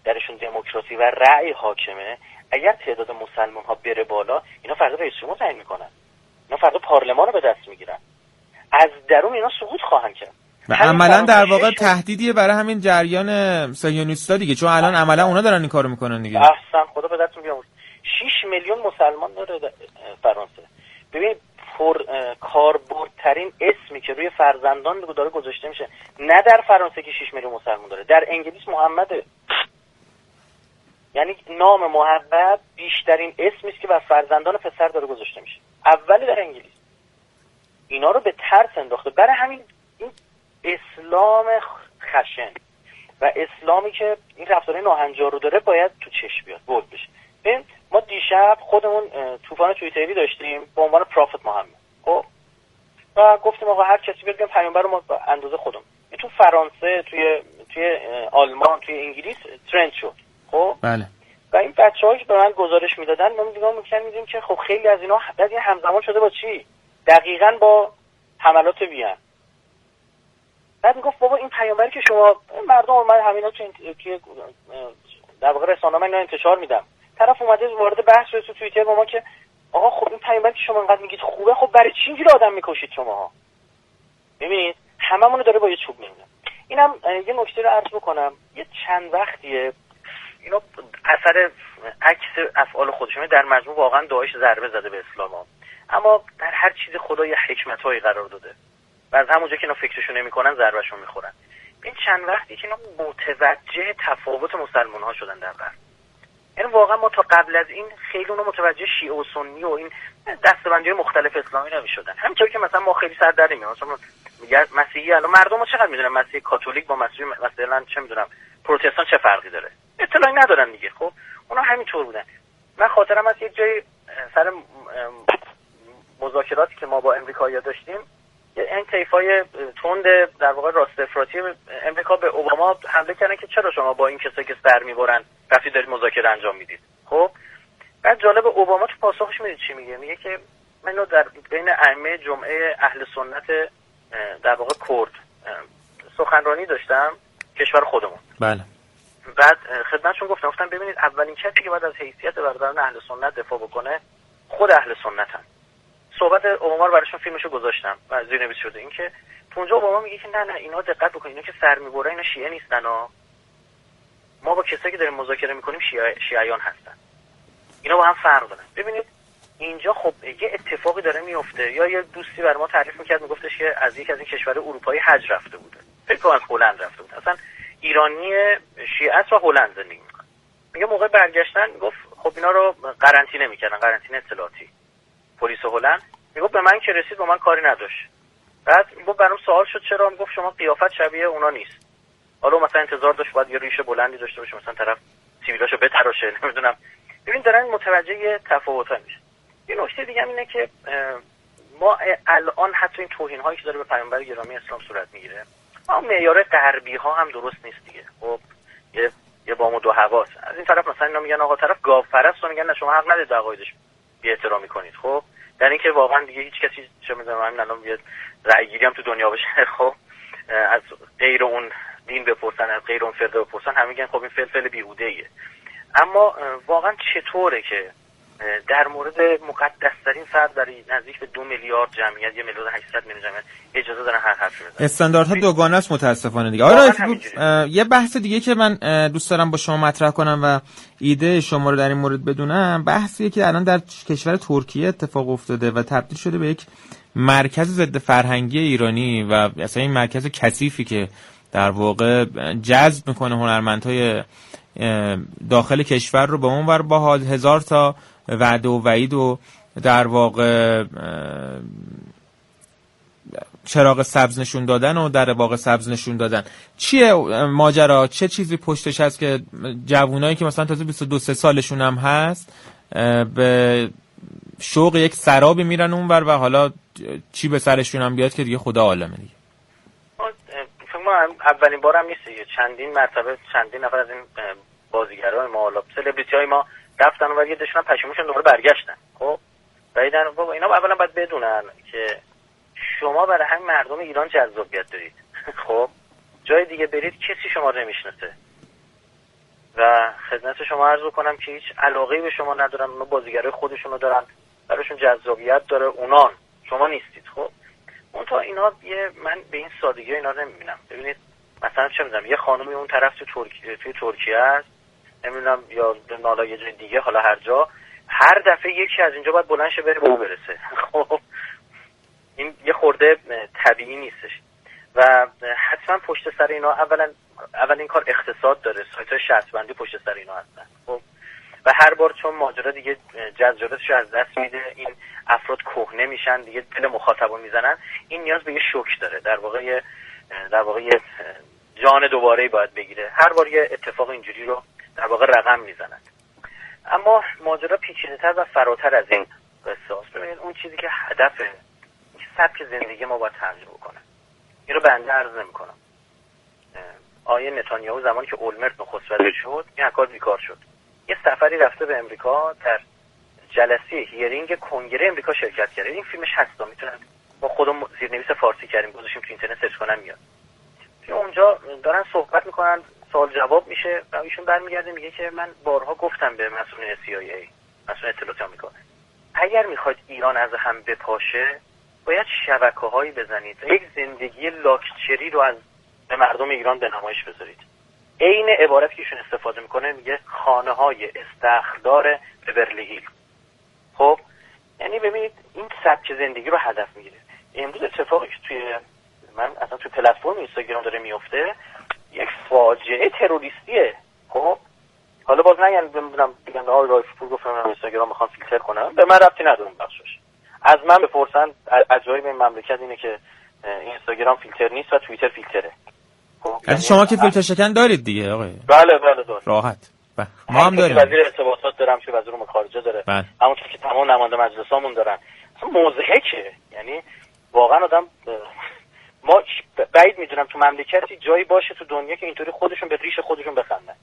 درشون دموکراسی و رأی حاکمه اگر تعداد مسلمان ها بره بالا اینا فردا رئیس جمهور تعیین می‌کنن. اینا فردا پارلمان رو به دست می‌گیرن. از درون اینا سقوط خواهند کرد. و عملا در واقع تهدیدیه برای همین جریان سیونیستا دیگه چون الان عملا اونا دارن این کارو می‌کنن دیگه. احسن خدا به دستتون بیامرز 6 میلیون مسلمان داره فرانسه. ببین پر کاربردترین اسمی که روی فرزندان داره گذاشته میشه. نه در فرانسه که 6 میلیون مسلمان داره در انگلیس محمد یعنی نام محبب بیشترین اسمی است که بر فرزندان پسر داره گذاشته میشه. اولی در انگلیس. اینا رو به ترس انداخته. برای همین این اسلام خشن و اسلامی که این رفتار ناهنجار رو داره باید تو چشم بیاد بود بشه. ببین ما دیشب خودمون طوفان توییتری داشتیم به عنوان پرافت محمد. خب؟ و گفتیم آقا هر کسی بیاد پیامبر رو ما اندازه خودم تو فرانسه توی توی آلمان توی انگلیس ترند شد. خب؟ بله. و این بچه که به من گزارش می‌دادن ما نگاه می‌کنیم میدیم که خب خیلی از اینا این همزمان شده با چی؟ دقیقا با حملات بیان بعد می‌گفت بابا این پیامبری که شما مردم من همینا توی در واقع رسانه من انتشار میدم. طرف اومده وارد بحث شده تو توییتر با ما که آقا خب این پیامبری که شما انقدر میگید خوبه خب برای چی اینجوری آدم می‌کشید شماها؟ ببینید هممون داره با یه چوب میمونه اینم یه نکته رو عرض بکنم. یه چند وقتیه اینا اثر عکس افعال خودشونه در مجموع واقعا داعش ضربه زده به اسلام ها. اما در هر چیز خدا یه حکمت هایی قرار داده. و از همونجا که اینا فکرشو نمی‌کنن ضربهشون می‌خورن. این چند وقتی که اینا متوجه تفاوت مسلمان ها شدن در غرب. یعنی واقعا ما تا قبل از این خیلی اونو متوجه شیعه و سنی و این دستبندی مختلف اسلامی نمی‌شدن. همینطور که مثلا ما خیلی سر در مثلا میگه مسیحی الان مردم ها چقدر می‌دونن؟ مسیحی کاتولیک با مسیحی مثلا چه می‌دونم پروتستان چه فرقی داره؟ اطلاعی ندارن دیگه خب؟ اونا همینطور بودن. من خاطرم از یک جای سر مذاکراتی که ما با امریکایی داشتیم این طیفای تند در واقع راست افراطی امریکا به اوباما حمله کردن که چرا شما با این کسایی که سر می‌برن رفتی دارید مذاکره انجام می‌دید؟ خب؟ بعد جالب اوباما تو پاسخش می‌دید چی میگه؟ میگه که منو در بین ائمه جمعه اهل سنت در واقع کرد سخنرانی داشتم کشور خودمون. بله. بعد خدمتشون گفتم گفتم ببینید اولین کسی که باید از حیثیت برادران اهل سنت دفاع بکنه خود اهل سنتن. صحبت رو براشون فیلمشو گذاشتم و زیرنویس شده. اینکه اونجا اوباما میگه که نه نه اینا دقت بکنید. اینا که سر می‌بره اینا شیعه نیستن ها. ما با کسایی که داریم مذاکره می‌کنیم شیعیان هستن. اینا با هم فرق دارن. ببینید اینجا خب یه اتفاقی داره میفته یا یه دوستی بر ما تعریف می‌کرد میگفتش که از یک از این کشور اروپایی حج رفته بوده. فکر کنم از هلند رفته بود اصلا ایرانی شیعه است و هلند زندگی می‌کنه. میگه موقع برگشتن گفت خب اینا رو قرنطینه می‌کردن قرنطینه اطلاعاتی. پلیس هلند می‌گفت به من که رسید با من کاری نداشت. بعد می‌گفت برام سوال شد چرا؟ می‌گفت شما قیافت شبیه اونا نیست. حالا مثلا انتظار داشت باید یه ریش بلندی داشته باشه مثلا طرف سیویلاشو بتراشه نمی‌دونم. ببین دارن متوجه تفاوت‌ها میشه یه نکته دیگه اینه که ما الان حتی این توهین هایی که داره به پیامبر گرامی اسلام صورت می‌گیره ما معیار غربی ها هم درست نیست دیگه. خب یه یه بام و دو حواس از این طرف مثلا اینا میگن آقا طرف گاو پرست میگن نه شما حق ندید عقایدش بی احترامی کنید. خب در اینکه واقعا دیگه هیچ کسی چه می‌دونم همین الان یه رأی گیری هم تو دنیا بشه خب از غیر اون دین بپرسن از غیر اون فرد بپرسن همه میگن خب این فلفل بیهوده ایه اما واقعا چطوره که در مورد مقدسترین فرد در نزدیک به دو میلیارد جمعیت یه میلیارد 800 میلیون جمعیت اجازه دارن هر حرفی بزنن. استانداردها دوگانه است متاسفانه دیگه. آره یه بحث دیگه که من دوست دارم با شما مطرح کنم و ایده شما رو در این مورد بدونم. بحثیه که الان در کشور ترکیه اتفاق افتاده و تبدیل شده به یک مرکز ضد فرهنگی ایرانی و اصلا این مرکز کثیفی که در واقع جذب می‌کنه هنرمندهای داخل کشور رو. به اون ور با هزار تا وعده و وعید و در واقع چراغ سبز نشون دادن و در واقع سبز نشون دادن. چیه ماجرا؟ چه چیزی پشتش هست که جوونایی که مثلا تازه 22 سه سالشون هم هست به شوق یک سرابی میرن اونور و حالا چی به سرشون هم بیاد که دیگه خدا عالمه دیگه. ما اولین بارم نیست چندین مرتبه چندین نفر از این بازیگرای ما حالا سلبریتی ما رفتن و یه دشمن پشیمونشون دوباره برگشتن. خب؟ بعیدن بابا اینا اولا باید بدونن که شما برای همین مردم ایران جذابیت دارید. خب؟ جای دیگه برید کسی شما رو نمی‌شناسه. و خدمت شما عرض کنم که هیچ علاقه به شما ندارن اونا بازیگرای خودشونو دارن براشون جذابیت داره اونان. شما نیستید خب؟ اون تا اینا یه من به این سادگی اینا نمی‌بینم. ببینید مثلا چه می‌دونم یه خانمی اون طرف تو ترکیه توی ترکیه است نمی‌دونم یا نالا یه جای دیگه حالا هر جا. هر دفعه یکی از اینجا باید بلند شه بره به برسه. خب. این یه خورده طبیعی نیستش. و حتما پشت سر اینا اولا اول این کار اقتصاد داره. سایت های شرط پشت سر اینا هستن. خب. و هر بار چون ماجرا دیگه جذابیتش از دست میده این افراد کهنه میشن دیگه دل مخاطبو می‌زنن. این نیاز به یه شوک داره. در واقع در واقع جان دوباره باید بگیره. هر بار یه اتفاق اینجوری رو در واقع رقم می‌زنند اما ماجرا پیچیده‌تر و فراتر از این قصه است. ببینید اون چیزی که هدفه سبک زندگی ما باید تغییر بکنه. این رو بنده عرض نمی‌کنم. آقای نتانیاهو زمانی که اولمرت نخست وزیر شد این کار بیکار شد. یه سفری رفته به امریکا در جلسه hearing کنگره امریکا شرکت کرده. این فیلمش هست می‌تونن ما خودم زیرنویس فارسی کردیم گذاشتیم تو اینترنت search کنن میاد. اونجا دارن صحبت می‌کنن سوال جواب میشه و ایشون برمیگرده میگه که من بارها گفتم به مسئولین CIA مسئول اطلاعات آمریکا اگر می‌خواید ایران از هم بپاشه باید شبکه هایی بزنید. یک زندگی لاکچری رو از به مردم ایران به نمایش بذارید. عین عبارتی که ایشون استفاده می‌کنه میگه خانه های استخدار ببرلی خب یعنی ببینید این سبک زندگی رو هدف می‌گیره. امروز اتفاقی که توی من اصلا توی پلتفرم اینستاگرام داره میفته یک فاجعه تروریستیه. خب؟ حالا باز نگن ببینم بگن آقای رایف پور گفتم من اینستاگرام می‌خوام فیلتر کنم. به من ربطی ندارم بخشش. از من بپرسن عجایب این مملکت اینه که اینستاگرام فیلتر نیست و توییتر فیلتره. خب؟ شما که فیلتر شکن دارید دیگه آقای. بله بله دارم. راحت. بله. ما هم داریم. وزیر ارتباطات دارم که وزیر امور خارجه داره. بله. همونطور که تمام نماینده مجلسامون دارن. موضحکه یعنی واقعا آدم ما بعید می‌دونم تو مملکتی جایی باشه تو دنیا که اینطوری خودشون به ریش خودشون بخندن.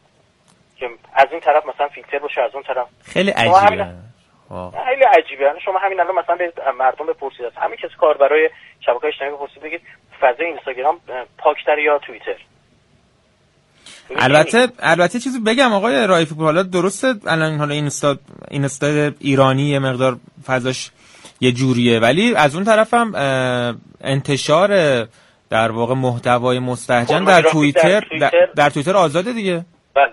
که از این طرف مثلا فیلتر باشه از اون طرف. خیلی عجیبه. آه. خیلی عجیبه. یعنی شما همین الان مثلا به مردم بپرسید. از همین کسی کار برای شبکه اجتماعی بپرسید بگید فضای اینستاگرام پاکتر یا توییتر؟ البته البته چیزی بگم آقای رایفی پور حالا درسته الان حالا اینستا اینستا ایرانی یه مقدار فضاش یه جوریه. ولی از اون طرف هم اه، انتشار در واقع محتوای مستهجن در توییتر در توییتر- در, توییتر آزاده دیگه. بله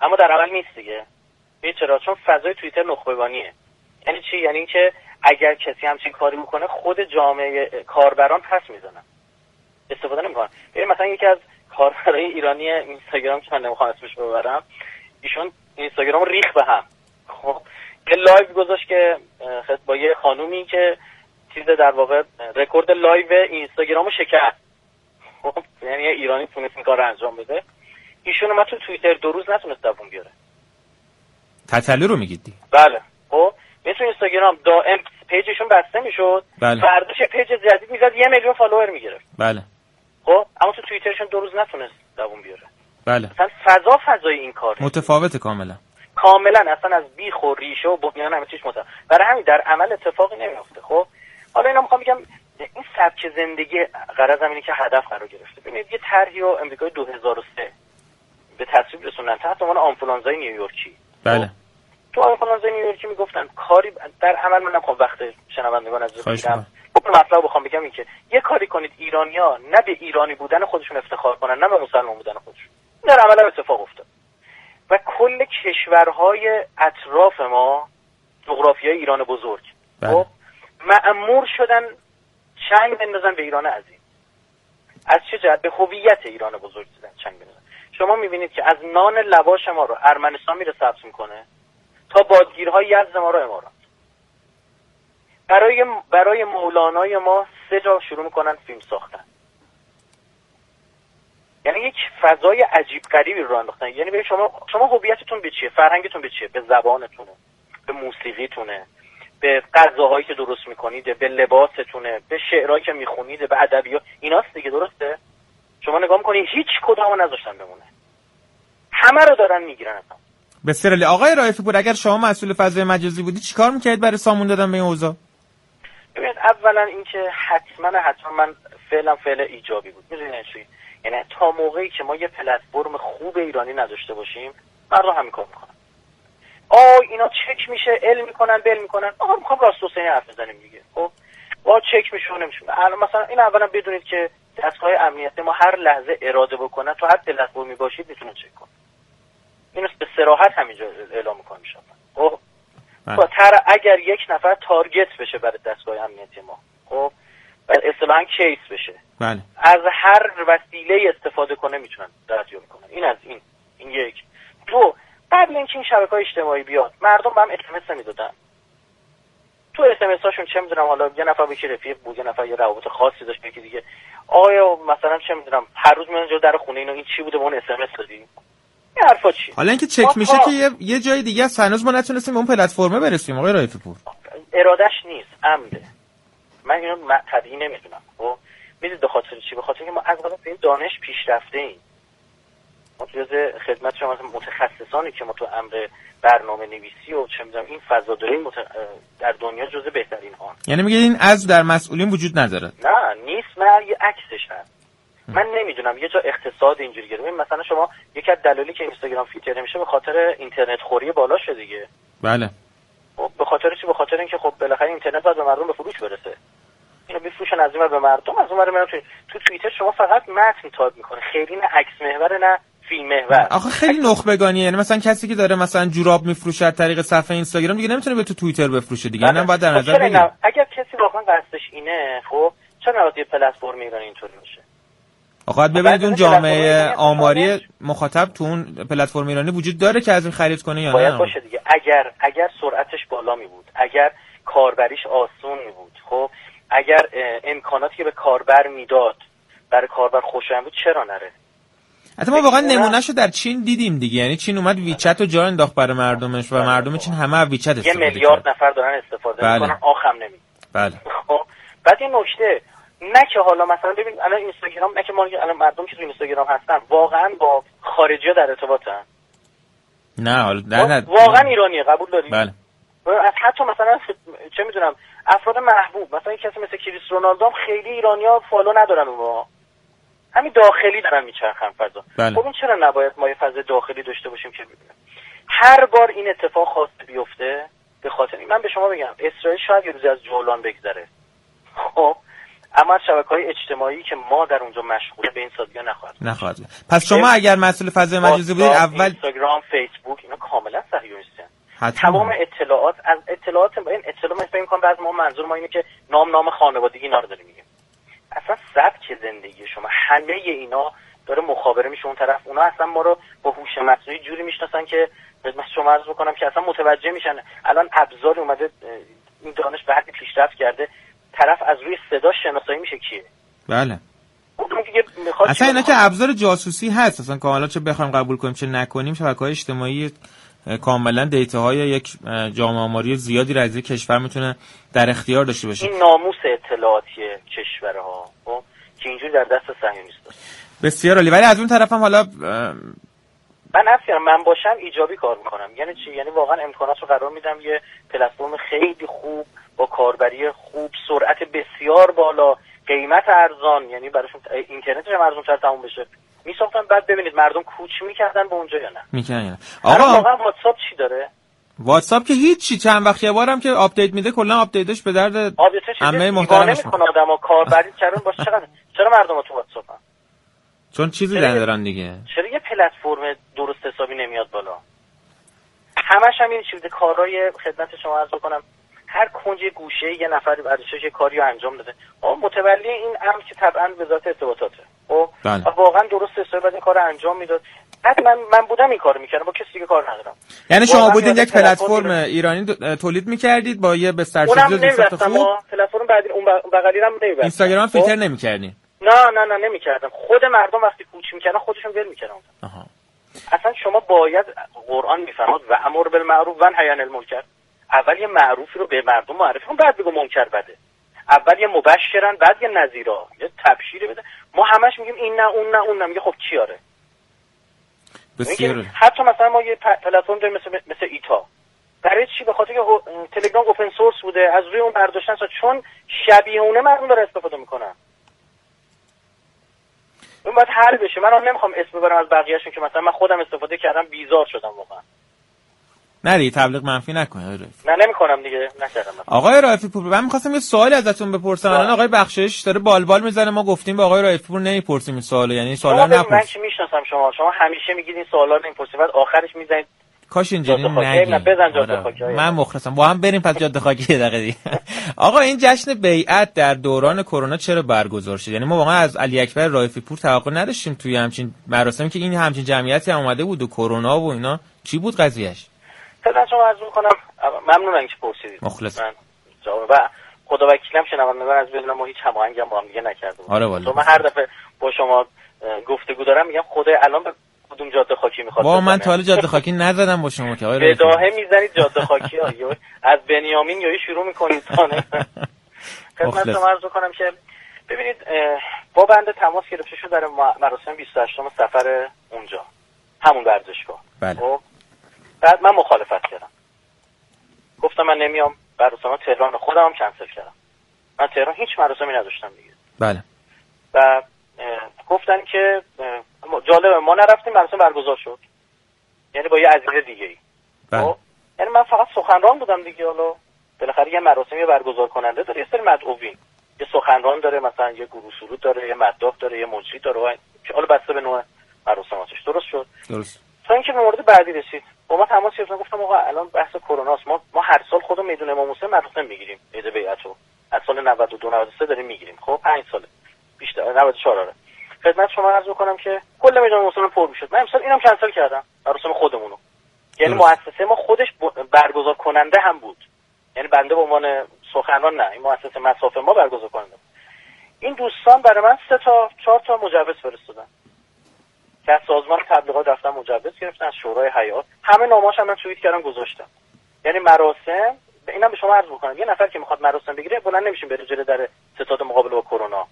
اما در عمل نیست دیگه. چرا؟ چون فضای توییتر نخبگانیه. یعنی چی؟ یعنی اینکه اگر کسی همچین کاری می‌کنه خود جامعه کاربران پس می‌زنن. استفاده نمی‌کنن. ببین مثلا یکی از کاربرای ایرانی اینستاگرام که من نمی‌خوام اسمش ببرم ایشون اینستاگرام ریخت به هم. خب یه live گذاشت که با یه خانومی که چیز در واقع رکورد live اینستاگرامو شکست. خب یعنی ایرانی تونست این کار رو انجام بده. ایشون اومد تو توییتر دو روز نتونست دووم بیاره. تتلو رو میگید دیگه؟ بله. خب مثل اینستاگرام دائم page شون بسته می‌شد. بله. فرداش page جدید می‌زد یه میلیون follower می‌گرفت. بله. خب اما تو توییترشون دو روز نتونست دووم بیاره. بله. مثلا فضا فضای این کار متفاوته کاملا. کاملا اصلا از بیخ و ریشه و بنیان همه چیز متفاوت برای همین در عمل اتفاقی نمیفته خب؟ حالا اینا می‌خوام بگم این سبک زندگی غرض اینه که هدف قرار گرفته. ببینید یه طرحی رو امریکای 2003 به تصویب رسوندن. تحت عنوان آنفولانزای نیویورکی. بله. تو آنفولانزای نیویورکی می‌گفتن کاری در عمل من نمی‌خوام وقت شنوندگان از خب مطلب بخوام بگم این که یه کاری کنید ایرانیا نه به ایرانی بودن خودشون افتخار کنن نه به مسلمان بودن خودشون. در عمل اتفاق افتاد. و کل کشورهای اطراف ما جغرافیای ایران بزرگ. بله. خب معمور شدن چنگ بندازن به ایران عظیم. از چه جهت؟ به هویت ایران بزرگ زدن چنگ بندازن. شما می‌بینید که از نان لواش ما رو ارمنستان میره ثبت می‌کنه تا بادگیرهای یزد ما رو امارات. برای برای مولانای ما سه جا شروع می‌کنن فیلم ساختن. یعنی یک فضای عجیب غریبی رو انداختن. یعنی ببین شما شما هویتتون به چیه؟ فرهنگتون به چیه؟ به زبانتونه. به موسیقیتونه. به غذاهایی که درست می‌کنید به لباستونه به شعرهایی که می‌خونید به ادبیات. ایناست دیگه درسته؟ شما نگاه می‌کنید هیچ کدامو نذاشتن بمونه. همه رو دارن می‌گیرن اصلا بسیار عالی. آقای رایفی پور اگر شما مسئول فضای مجازی بودی چیکار می‌کردید برای سامون دادن به این اوضاع؟ ببینید اولا اینکه حتما حتما من فعلا فعل ایجابی بود. می‌دونید چی؟ یعنی تا موقعی که ما یه پلتفرم خوب ایرانی نداشته باشیم مردم همین کار می‌کنن آ اینا چک میشه ال می‌کنن بل می‌کنن. آقا می‌خوام راست حسینی حرف بزنیم دیگه. خب؟ با چک میشه الان مثلا این اولا بدونید که دستگاه امنیتی ما هر لحظه اراده بکنن تو هر پلتفرمی باشید می‌تونن چک کنن اینو به صراحت همینجا اعلام می‌کنم خب؟ بله. اگر یک نفر تارگت بشه برای دستگاه امنیتی ما. خب؟ اصطلاحا کیس بشه. بله. از هر وسیله استفاده کنه می‌تونن دستیابی کنن. این از این. این یک. دو قبل اینکه این شبکه های اجتماعی بیاد مردم به هم اسمس می‌دادن. تو اسمس هاشون چه می‌دونم حالا یه نفر به رفیق بود یه نفر یه روابط خاصی داشت یکی دیگه. آیا مثلا چه می‌دونم هر روز میان در خونه اینو این چی بوده؟ به اون اسمس دادی این حرفا چی؟ حالا اینکه چک میشه که یه, یه جای دیگه است هنوز ما نتونستیم اون پلتفرمه برسیم آقای رایفی پور. ارادش نیست عمده. من اینو طبیعی نمی‌دونم. خب؟ می‌دید به خاطر چی؟ به خاطر اینکه ما از به این دانش پیشرفته ایم ما جز خدمت شما متخصصانی که ما تو امر برنامه نویسی و چه می‌دونم این فضا داریم مت... در دنیا جز بهترین ها یعنی میگه این از در مسئولین وجود نداره. نه نیست نه یه عکسش هست. من نمی‌دونم یه جا اقتصاد اینجوری ببین مثلا شما یکی از دلایلی که اینستاگرام فیلتر نمیشه به خاطر اینترنت خوری بالا شده دیگه. بله. خب به خاطر چی؟ به خاطر اینکه خب بالاخره اینترنت باید به مردم به فروش برسه. اینو بفروشن از این ور به مردم از اون میرن تو تو توییتر شما فقط متن تایپ می‌کنه. خیلی نه عکس محور نه فیلم محور. آخه خیلی نخبگانیه. یعنی مثلا کسی که داره مثلا جوراب میفروشه از طریق صفحه اینستاگرام دیگه نمی‌تونه به تو توییتر بفروشه دیگه. اینم باید در خب نظر بگیریم نه؟ اگر کسی واقعا قصدش اینه خب چرا نباید یه پلتفرم ایرانی اینطوری باشه؟ آقا باید ببینید اون جامعه آماری مخاطب تو اون پلتفرم ایرانی وجود داره که از این خرید کنه یا باید نه؟ باشه دیگه. اگر اگر سرعتش بالا می بود اگر کاربریش آسون می بود خب اگر امکاناتی که به کاربر می‌داد برای کاربر خوشایند بود چرا نره؟ حتی ما واقعا فکر نمونهشو در چین دیدیم دیگه. یعنی چین اومد ویچت رو جا انداخت برای مردمش و مردم چین همه از ویچت یه استفاده میلیارد کردن. نفر دارن استفاده بله. می‌کنن آخم نمی بله. خب بعد یه نکته. نه که حالا مثلا ببین الان اینستاگرام نه که ما الان مردم که تو اینستاگرام هستن واقعا با خارجی ها در ارتباطن. نه حالا نه واقعا ایرانیه قبول داری؟ بله. از حتی مثلا چه می‌دونم افراد محبوب مثلا کسی مثل کریس رونالدو هم خیلی ایرانیا فالو ندارن اونها همین داخلی دارن میچرخن فضا. بله. خب این چرا نباید ما یه فضا داخلی داشته باشیم که ببینیم؟ هر بار این اتفاق خواست بیفته به خاطر من به شما بگم اسرائیل شاید یه روزی از جولان بگذره. خب اما از شبکه های اجتماعی که ما در اونجا مشغوله به این سادگی نخواهد نخواهد. پس شما اگر مسئول فضای مجازی بودید واتساپ، اول اینستاگرام فیسبوک اینا کاملا صهیونیستن تمام اطلاعات از اطلاعات این اطلاع من فکر می‌کنم بعضی ما منظور ما اینه که نام نام خانوادگی اینا رو داریم میگیم. اصلا سبک زندگی شما؟ همه اینا داره مخابره میشه اون طرف. اونا اصلا ما رو با هوش مصنوعی جوری می‌شناسن که خدمت شما عرض بکنم که اصلا متوجه میشن. الان ابزار اومده این دانش به حدی پیشرفت کرده. طرف از روی صدا شناسایی میشه کیه. بله. اصلا اینا که ابزار جاسوسی هست. اصلا کاملا چه بخوایم قبول کنیم چه نکنیم شبکه های اجتماعی کاملا دیتاهای یک اه، جامعه آماری زیادی را از یک کشور می‌تونه در اختیار داشته باشه. این ناموس اطلاعاتی کشورها خب که اینجوری در دست صهیونیست‌ها بسیار عالی. ولی از اون طرف هم حالا من کردم من باشم ایجابی کار می‌کنم. یعنی چی؟ یعنی واقعا امکانات رو قرار میدم یه پلتفرم خیلی خوب با کاربری خوب سرعت بسیار بالا قیمت ارزان یعنی براشون اینترنتش هم ارزون تر تموم بشه. میساختن بعد ببینید مردم کوچ می‌کردن به اونجا یا نه. الان آقا واقعا واتساپ چی داره؟ واتساپ که هیچی چند وقت یه بارم که آپدیت میده کلا آپدیتش به درد دیوانه محترمش می‌کنه آدم کاربری کردن باشه. چقدر؟ چرا مردم تو واتساپ؟ چون چیزی ندارن دیگه. چرا یه پلتفرم درست حسابی نمیاد بالا؟ همش هم این چیزه کارهای خدمت شما عرض بکنم. هر کنج گوشه یه نفر ارزشش یه کاری رو انجام داده. آقا متولی این امر که طبعا وزارت ارتباطاته. خب بله. واقعا درست این کار انجام می‌داد. حتی من من بودم این کارو می‌کردم. با کسی دیگه کار ندارم. یعنی شما بودین یک پلتفرم ایرانی. دو- تولید می‌کردید با یه بستر سازی دوست خوب پلتفرم بعدی اون بغلی هم نمیبستم اینستاگرام؟ فیلتر نمی‌کردین؟ نه نه نه نمی‌کردم. خود مردم وقتی کوچ می‌کردن خودشون ول می‌کردن. آها. اصلا شما باید قرآن میفرماد و امر بالمعروف و نهی عن المنکر. اول یه معروفی رو به مردم معرفی کن بعد بگو منکر بده. اول یه مبشرن بعد یه نذیرا یه تبشیری بده. ما همش میگیم این نه اون نه اون نه. میگه خب چیاره بسیار. حتی مثلا ما یه پلتفرم داریم مثل مثل ایتا. برای چی؟ به خاطر که تلگرام اوپن سورس بوده. از روی اون برداشتن چون شبیه اونه مردم داره استفاده می‌کنن. اون باید حل بشه. من نمی‌خوام اسم ببرم از بقیه‌شون که مثلا من خودم استفاده کردم بیزار شدم واقعا. دیگه تبلیغ منفی نکنید. آقای رایفی. نه نمی‌کنم دیگه. نکردم. آقای رایفی پور من می‌خواستم یه سوالی ازتون بپرسم. الان آقای بخشش داره بالبال می‌زنه ما گفتیم به آقای رایفی پور نمی‌پرسیم این سوالو. یعنی این سوالا ببین، من نپرس. که می‌شناسم شما؟ شما همیشه میگید این سوالا رو نمی‌پرسید بعد آخرش می‌زنید کاش اینجوری. نگی. آره. من مخلصم. با هم بریم پس جاده خاکی یه دقیقه آقا این جشن بیعت در دوران کرونا چرا برگزار شد؟ یعنی ما واقعا از علی اکبر رایفی پور توقع نداشتیم توی همچین مراسمی که این همچین جمعیتی هم اومده بود و کرونا و اینا. چی بود قضیهش خدمت شما عرض می‌کنم ممنونم که پرسیدید مخلص. من جواب و خدا وکیلم شنوندگان از بدونم ما هیچ هماهنگی هم با هم دیگه نکردیم آره والا. من هر دفعه با شما گفتگو دارم میگم خدای الان به کدوم جاده خاکی می‌خواد با من؟ تا حالا جاده خاکی نزدم با شما که آقای پور. بداهه می‌زنید جاده خاکی ها از بنیامین یا شروع می‌کنید تانه خدمت. شما عرض کنم که ببینید با بنده تماس گرفته شد در مراسم 28 سفر اونجا همون ورزشگاه بله. بعد من مخالفت کردم. گفتم من نمیام مراسم تهران خودم هم کنسل کردم. من تهران هیچ مراسمی نداشتم دیگه. بله. و گفتن که جالبه ما نرفتیم مراسم برگزار شد. یعنی با یه عزیز دیگه ای بله. خب؟ یعنی من فقط سخنران بودم دیگه حالا بالاخره یه مراسمی برگزار کننده داره یه سری مدعوین. یه سخنران داره مثلا یه گروه سرود داره یه مداح داره یه مجری داره که حالا بسته به نوع مراسماتش. درست شد؟ درست. تا اینکه به مورد بعدی رسید. با ما تماس گرفتن گفتم آقا الان بحث کرونا است. ما ما هر سال خودمون میدون امام حسین مراسم می‌گیریم. عید بیعت رو از سال 92 93 داریم می‌گیریم. خب 5 ساله. بیشتر 94 آره. خدمت شما عرض می‌کنم که کل میدان حسین پر می‌شد. من امسال اینم کنسل کردم. مراسم خودمونو. یعنی. مؤسسه ما خودش برگزار کننده هم بود. یعنی بنده به عنوان سخنران نه این مؤسسه مسافه ما برگزار کننده بود. این دوستان برای من سه تا چهار تا مجوز فرستادن. از سازمان تبلیغات رفتن مجوز گرفتن از شورای حیات. همه ناماش هم من توییت کردم گذاشتم. یعنی مراسم اینم به شما عرض بکنم یه نفر که می‌خواد مراسم بگیره بلند نمیشیم بره جلوی در ستاد مقابل با کرونا.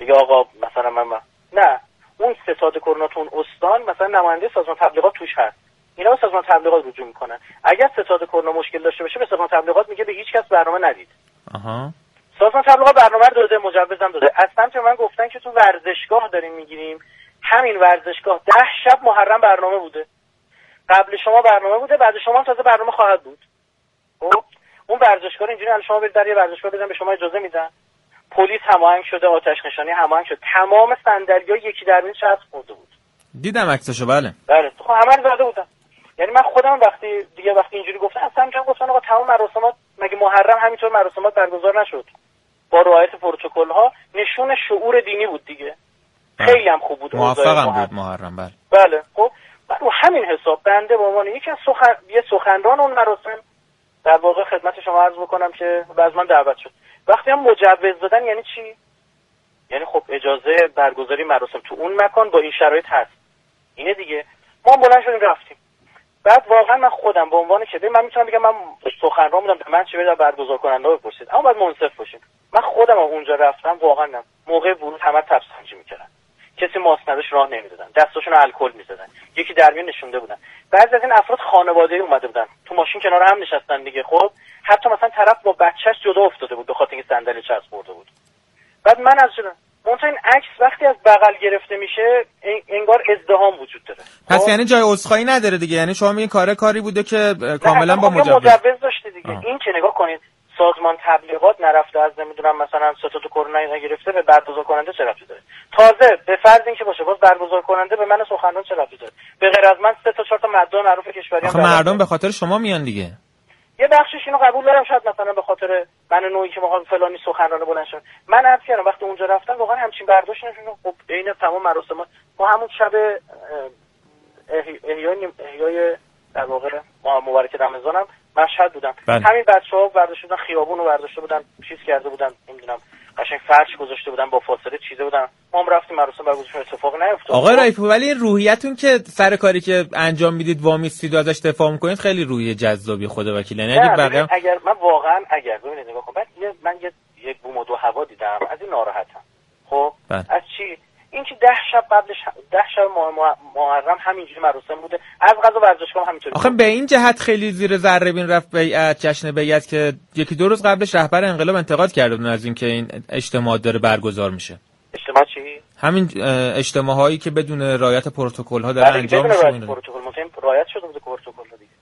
میگه آقا مثلا من, من نه. اون ستاد کرونا تو اون استان مثلا نماینده سازمان تبلیغات توش هست. اینا به سازمان تبلیغات رجوع می‌کنن. اگر ستاد کرونا مشکل داشته باشه به سازمان تبلیغات میگه به هیچ کس برنامه ندید. آها. سازمان تبلیغات برنامه رو داده مجوزم داده. از سمت من گفتن که تو ورزشگاه داریم می‌گیریم. همین ورزشگاه ده شب محرم برنامه بوده. قبل شما برنامه بوده بعد شما تازه برنامه خواهد بود. خب اون ورزشگاه اینجوری الان شما برید در یه ورزشگاه بزن به شما اجازه میدن. پلیس هماهنگ شده آتش نشانی هماهنگ شده. تمام صندلی‌ها یکی در میز چسب خورده بود. دیدم عکسشو بله. بله خب رو زده بودن. یعنی من خودم وقتی دیگه وقتی اینجوری گفتن اصلا میگم گفتن آقا تمام مراسمات مگه محرم همینطور مراسمات برگزار نشد؟ با رعایت پروتکل ها نشون شعور دینی بود دیگه. خیلی هم خوب بود. موفقم. بود محرم بله. بله. خب رو همین حساب بنده به عنوان یکی از سخن... یه سخنران اون مراسم در واقع خدمت شما عرض بکنم که از من دعوت شد. وقتی هم مجوز دادن یعنی چی؟ یعنی خب اجازه برگزاری مراسم تو اون مکان با این شرایط هست. اینه دیگه. ما بلند شدیم رفتیم. بعد واقعا من خودم به عنوان ببین من می‌تونم بگم من سخنران بودم به من چه بده برگزار کننده بپرسید. اما باید منصف باشیم. من خودم اونجا رفتم واقعا. موقع ورود همه تبسنجی می‌کردن کسی ماسک نداشت راه نمی‌دادن. دستاشون الکل می‌زدن. یکی در میون نشونده بودن. بعضی از این افراد خانواده اومده بودن. تو ماشین کنار هم نشستن دیگه خب؟ حتی مثلا طرف با بچهش جدا افتاده بود به خاطر اینکه صندلی چسب برده بود. بعد من از شدم منتها این عکس وقتی از بغل گرفته میشه ان- انگار ازدهام وجود داره. پس خب؟ یعنی جای عذرخواهی نداره دیگه. یعنی شما میگین کار کاری بوده که کاملا با خب مجوز. مجوز داشته دیگه. آه. این که نگاه کنید سازمان تبلیغات نرفته از نمی‌دونم مثلا ستاد کرونا نگرفته به برگزار کننده چه ربطی داره؟ تازه به فرض اینکه باشه باز برگزار کننده به من سخنران چه ربطی داره؟ به غیر از من سه تا چهار تا مدعا معروف کشوری هم. مردم به خاطر شما میان دیگه. یه بخشش اینو قبول دارم شاید مثلا به خاطر من نوعی که ما فلانی سخنران بلند شد من عرض کردم وقتی اونجا رفتم واقعا همچین برداشت نشون خب عین تمام مراسمات ما همون شب احیای احیای در واقع مبارک رمضان هم مشهد بودم. بله. همین بچه ها برداشته بودن خیابون رو برداشته بودن چیز کرده بودن نمی‌دونم قشنگ فرش گذاشته بودن با فاصله چیزه بودن. ما هم رفتیم مراسم برگزار شد، اتفاق نیفتاد. آقای رایفی ولی این روحیتون که سر کاری که انجام می‌دید وامیستید و ازش دفاع می‌کنید خیلی روحیه جذابی خدا وکیل یعنی اگه بقیه اگر من واقعا اگر ببینید نگاه کن بعد یه- من یه یک بوم و دو هوا دیدم از این ناراحتم. خب؟ بله. از چی؟ اینکه ده شب قبلش ده شب محرم همینجوری مراسم بوده. از غذا ورزشگاه هم همینطوری. آخه بود. به این جهت خیلی زیر ذره بین رفت بیعت جشن بیعت که یکی دو روز قبلش رهبر انقلاب انتقاد کرده بودن از اینکه این اجتماع داره برگزار میشه. اجتماع چی؟ همین اجتماع هایی که بدون رعایت پروتکل ها داره بله انجام میشه. پروتکل. رعایت شده بوده پروتکل دیگه.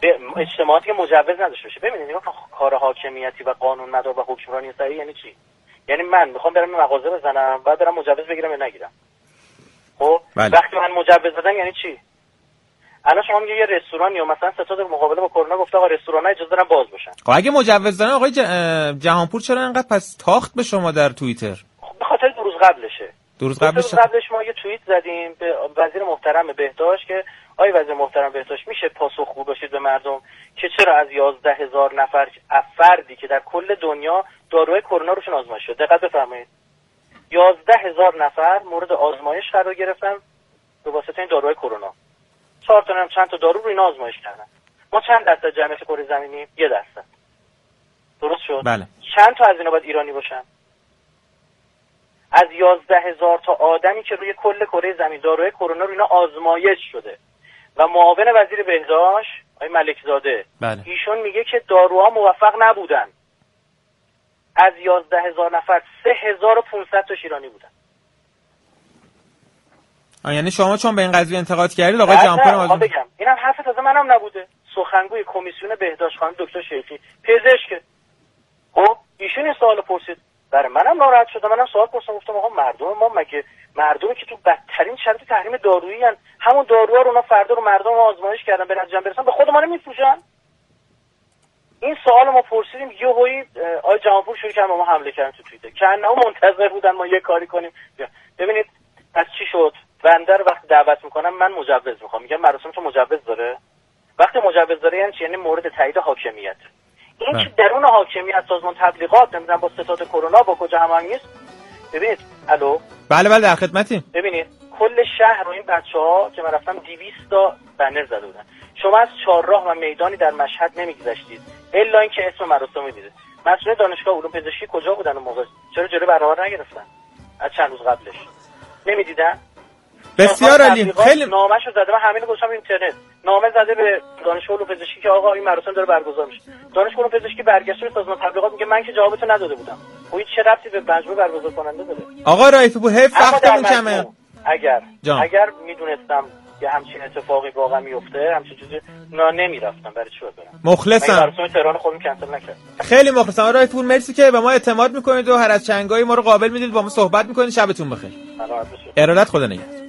به اجتماعاتی که مجوز نداشته باشه. ببینید کار حاکمیتی و قانون مدار و حکمرانی صحیح یعنی چی؟ یعنی من می‌خوام برم مغازه بزنم بعد برم مجوز بگیرم یا نگیرم. خب؟ بله. وقتی من مجوز دادم یعنی چی؟ الان شما میگه یه رستوران یا مثلا ستاد مقابله با کرونا گفته آقا رستوران ها اجازه دارن باز باشن خب اگه مجوز دارن آقای ج- جهانپور چرا انقدر پس تاخت به شما در توییتر؟ خب به خاطر دو روز قبلشه. دو روز قبلش روز قبلش ما یه توییت زدیم به وزیر محترم بهداشت که آقای وزیر محترم بهداشت میشه پاسخگو باشید به مردم که چرا از یازده هزار نفر فردی که در کل دنیا داروی کرونا روشون آزمایش شد؟ دقت بفرمایید. یازده هزار نفر مورد آزمایش قرار گرفتن به واسطه این داروی کرونا. چهار تا هم چند تا دارو رو اینا آزمایش کردن. ما چند درصد جمعیت کره زمینی؟ یه درصد. درست شد؟ بله. چند تا از اینا باید ایرانی باشن؟ از یازده هزار تا آدمی که روی کل کره زمین داروی کرونا رو اینا آزمایش شده. و معاون وزیر بهداشت آقای ملکزاده بله. ایشون میگه که داروها موفق نبودن. از یازده هزار نفر سه هزار و پونصد تا ایرانی بودن. یعنی شما چون به این قضیه انتقاد کردید آقای می‌خوام از- بگم. اینم حرف تازه منم نبوده. سخنگوی کمیسیون بهداشت خانم دکتر شریفی پزشک. خب ایشون این سوال پرسید. برای منم ناراحت شدم منم سوال پرسیدم. گفتم آقا مردم ما مگه مردمی که تو بدترین شرایط تحریم دارویی هن. همون داروها رو اونا فردا رو مردم رو آزمایش کردن به نتیجه برسن. به خود ما رو میفروشن این سوال ما پرسیدیم یه هایی آقای جهانپور شروع کردن ما حمله کردن تو توییتر. که منتظر بودن ما یه کاری کنیم. ببینید از چی شد؟ بنده رو وقتی دعوت می‌کنم من مجوز می‌خوام. میگم مراسم تو مجوز داره؟ وقتی مجوز داره یعنی یعنی مورد تایید حاکمیت. این. که درون حاکمیت سازمان تبلیغات نمی‌دونم با ستاد کرونا با کجا هماهنگی است ببینید الو؟ بله بله در خدمتیم. ببینید کل شهر رو این بچه ها که من رفتم 200 تا بنر زده بودن. شما از چهارراه و میدانی در مشهد نمیگذشتید. الا اینکه اسم مراسم می‌دیدید. مسئول دانشگاه علوم پزشکی کجا بودن اون موقع؟ چرا جلوی برنامه نگرفتن؟ از چند روز قبلش. نمی‌دیدن؟ بسیار عالی. خیلی نامه‌شو زده. من همین گفتم اینترنت. نامه زده به دانشگاه علوم پزشکی که آقا این مراسم داره برگزار میشه. دانشگاه علوم پزشکی برگشته به سازمان تبلیغات میگه من که جوابتو نداده بودم. این چه ربطی به مجموع برگزار کننده داره؟ آقا رایفی بو حیف وقتمون کمه. اگر جان. اگر می‌دونستم یه همچین اتفاقی واقعا میفته همچین چیزی نه نمی‌رفتم. برای چی برم؟ مخلصم. تهران خودم کنسل نکرد خیلی مخلصم. آقا پور مرسی که به ما اعتماد می‌کنید و هر از چنگایی ما رو قابل می‌دید. با ما صحبت می‌کنید. شبتون بخیر. ارادت خدا نگهدار.